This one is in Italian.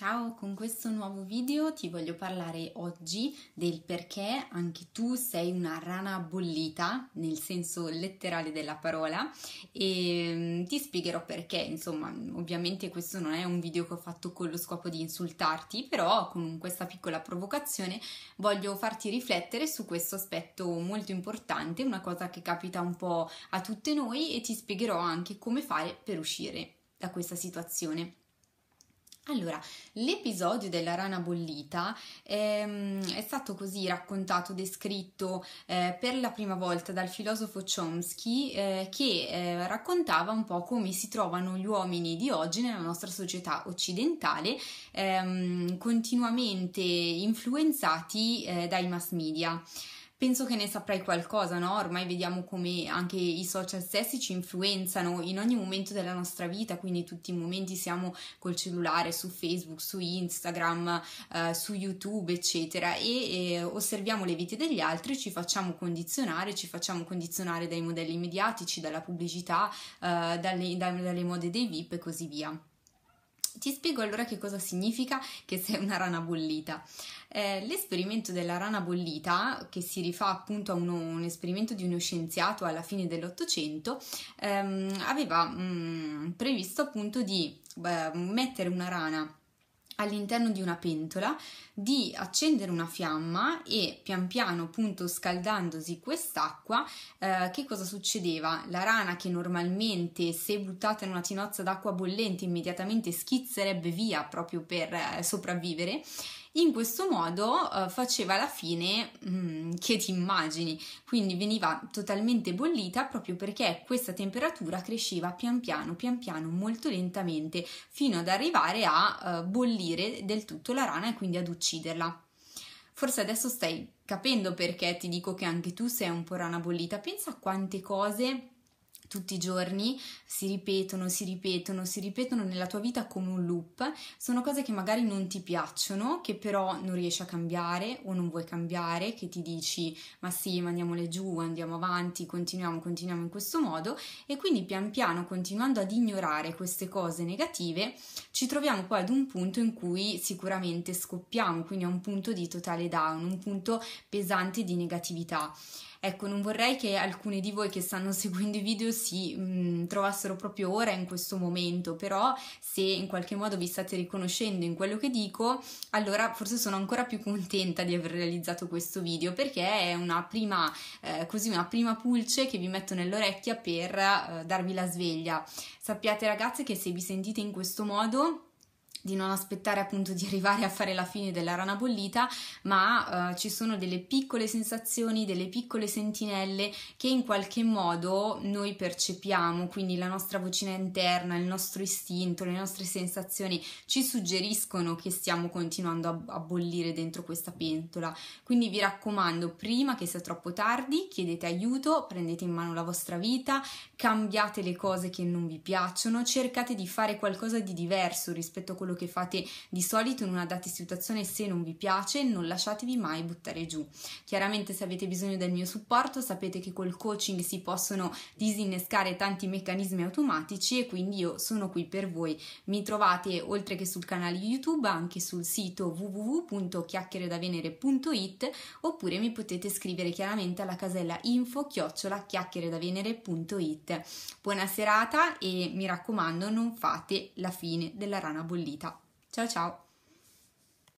Ciao, con questo nuovo video ti voglio parlare oggi del perché anche tu sei una rana bollita, nel senso letterale della parola, e mm, ti spiegherò perché, insomma, ovviamente questo non è un video che ho fatto con lo scopo di insultarti, però con questa piccola provocazione voglio farti riflettere su questo aspetto molto importante, una cosa che capita un po' a tutte noi e ti spiegherò anche come fare per uscire da questa situazione. Allora, l'episodio della rana bollita ehm, è stato così raccontato, descritto eh, per la prima volta dal filosofo Chomsky eh, che eh, raccontava un po' come si trovano gli uomini di oggi nella nostra società occidentale ehm, continuamente influenzati eh, dai mass media. Penso che ne saprai qualcosa, no? Ormai vediamo come anche i social stessi ci influenzano in ogni momento della nostra vita, quindi tutti i momenti siamo col cellulare su Facebook, su Instagram, eh, su YouTube, eccetera, e, e osserviamo le vite degli altri, ci facciamo condizionare, ci facciamo condizionare dai modelli mediatici, dalla pubblicità, eh, dalle, dalle mode dei VIP e così via. Ti spiego allora che cosa significa che sei una rana bollita. Eh, l'esperimento della rana bollita, che si rifà appunto a uno, un esperimento di uno scienziato alla fine dell'Ottocento, ehm, aveva mh, mm, previsto appunto di beh, mettere una rana all'interno di una pentola, di accendere una fiamma e pian piano appunto scaldandosi quest'acqua eh, che cosa succedeva? La rana che normalmente se buttata in una tinozza d'acqua bollente immediatamente schizzerebbe via proprio per eh, sopravvivere in questo modo eh, faceva la fine mm, che ti immagini, quindi veniva totalmente bollita proprio perché questa temperatura cresceva pian piano, pian piano, molto lentamente, fino ad arrivare a eh, bollire del tutto la rana e quindi ad ucciderla. Forse adesso stai capendo perché ti dico che anche tu sei un po' rana bollita. Pensa a quante cose tutti i giorni si ripetono, si ripetono, si ripetono nella tua vita come un loop, sono cose che magari non ti piacciono, che però non riesci a cambiare o non vuoi cambiare, che ti dici ma sì, mandiamole giù, andiamo avanti, continuiamo, continuiamo in questo modo e quindi pian piano continuando ad ignorare queste cose negative ci troviamo poi ad un punto in cui sicuramente scoppiamo, quindi a un punto di totale down, un punto pesante di negatività. Ecco, non vorrei che alcuni di voi che stanno seguendo i video si mh, trovassero proprio ora in questo momento, però se in qualche modo vi state riconoscendo in quello che dico, allora forse sono ancora più contenta di aver realizzato questo video perché è una prima, eh, così una prima pulce che vi metto nell'orecchia per eh, darvi la sveglia. Sappiate ragazze che se vi sentite in questo modo di non aspettare appunto di arrivare a fare la fine della rana bollita, ma uh, ci sono delle piccole sensazioni, delle piccole sentinelle che in qualche modo noi percepiamo, quindi la nostra vocina interna, il nostro istinto, le nostre sensazioni ci suggeriscono che stiamo continuando a, a bollire dentro questa pentola. Quindi vi raccomando, prima che sia troppo tardi, chiedete aiuto, prendete in mano la vostra vita, cambiate le cose che non vi piacciono, cercate di fare qualcosa di diverso rispetto a quello quello che fate di solito in una data situazione se non vi piace non lasciatevi mai buttare giù. Chiaramente se avete bisogno del mio supporto sapete che col coaching si possono disinnescare tanti meccanismi automatici e quindi io sono qui per voi. Mi trovate oltre che sul canale youtube anche sul sito www.chiacchieredavenere.it oppure mi potete scrivere chiaramente alla casella info chiocciola chiacchieredavenere.it buona serata e mi raccomando non fate la fine della rana bollita Chao chao.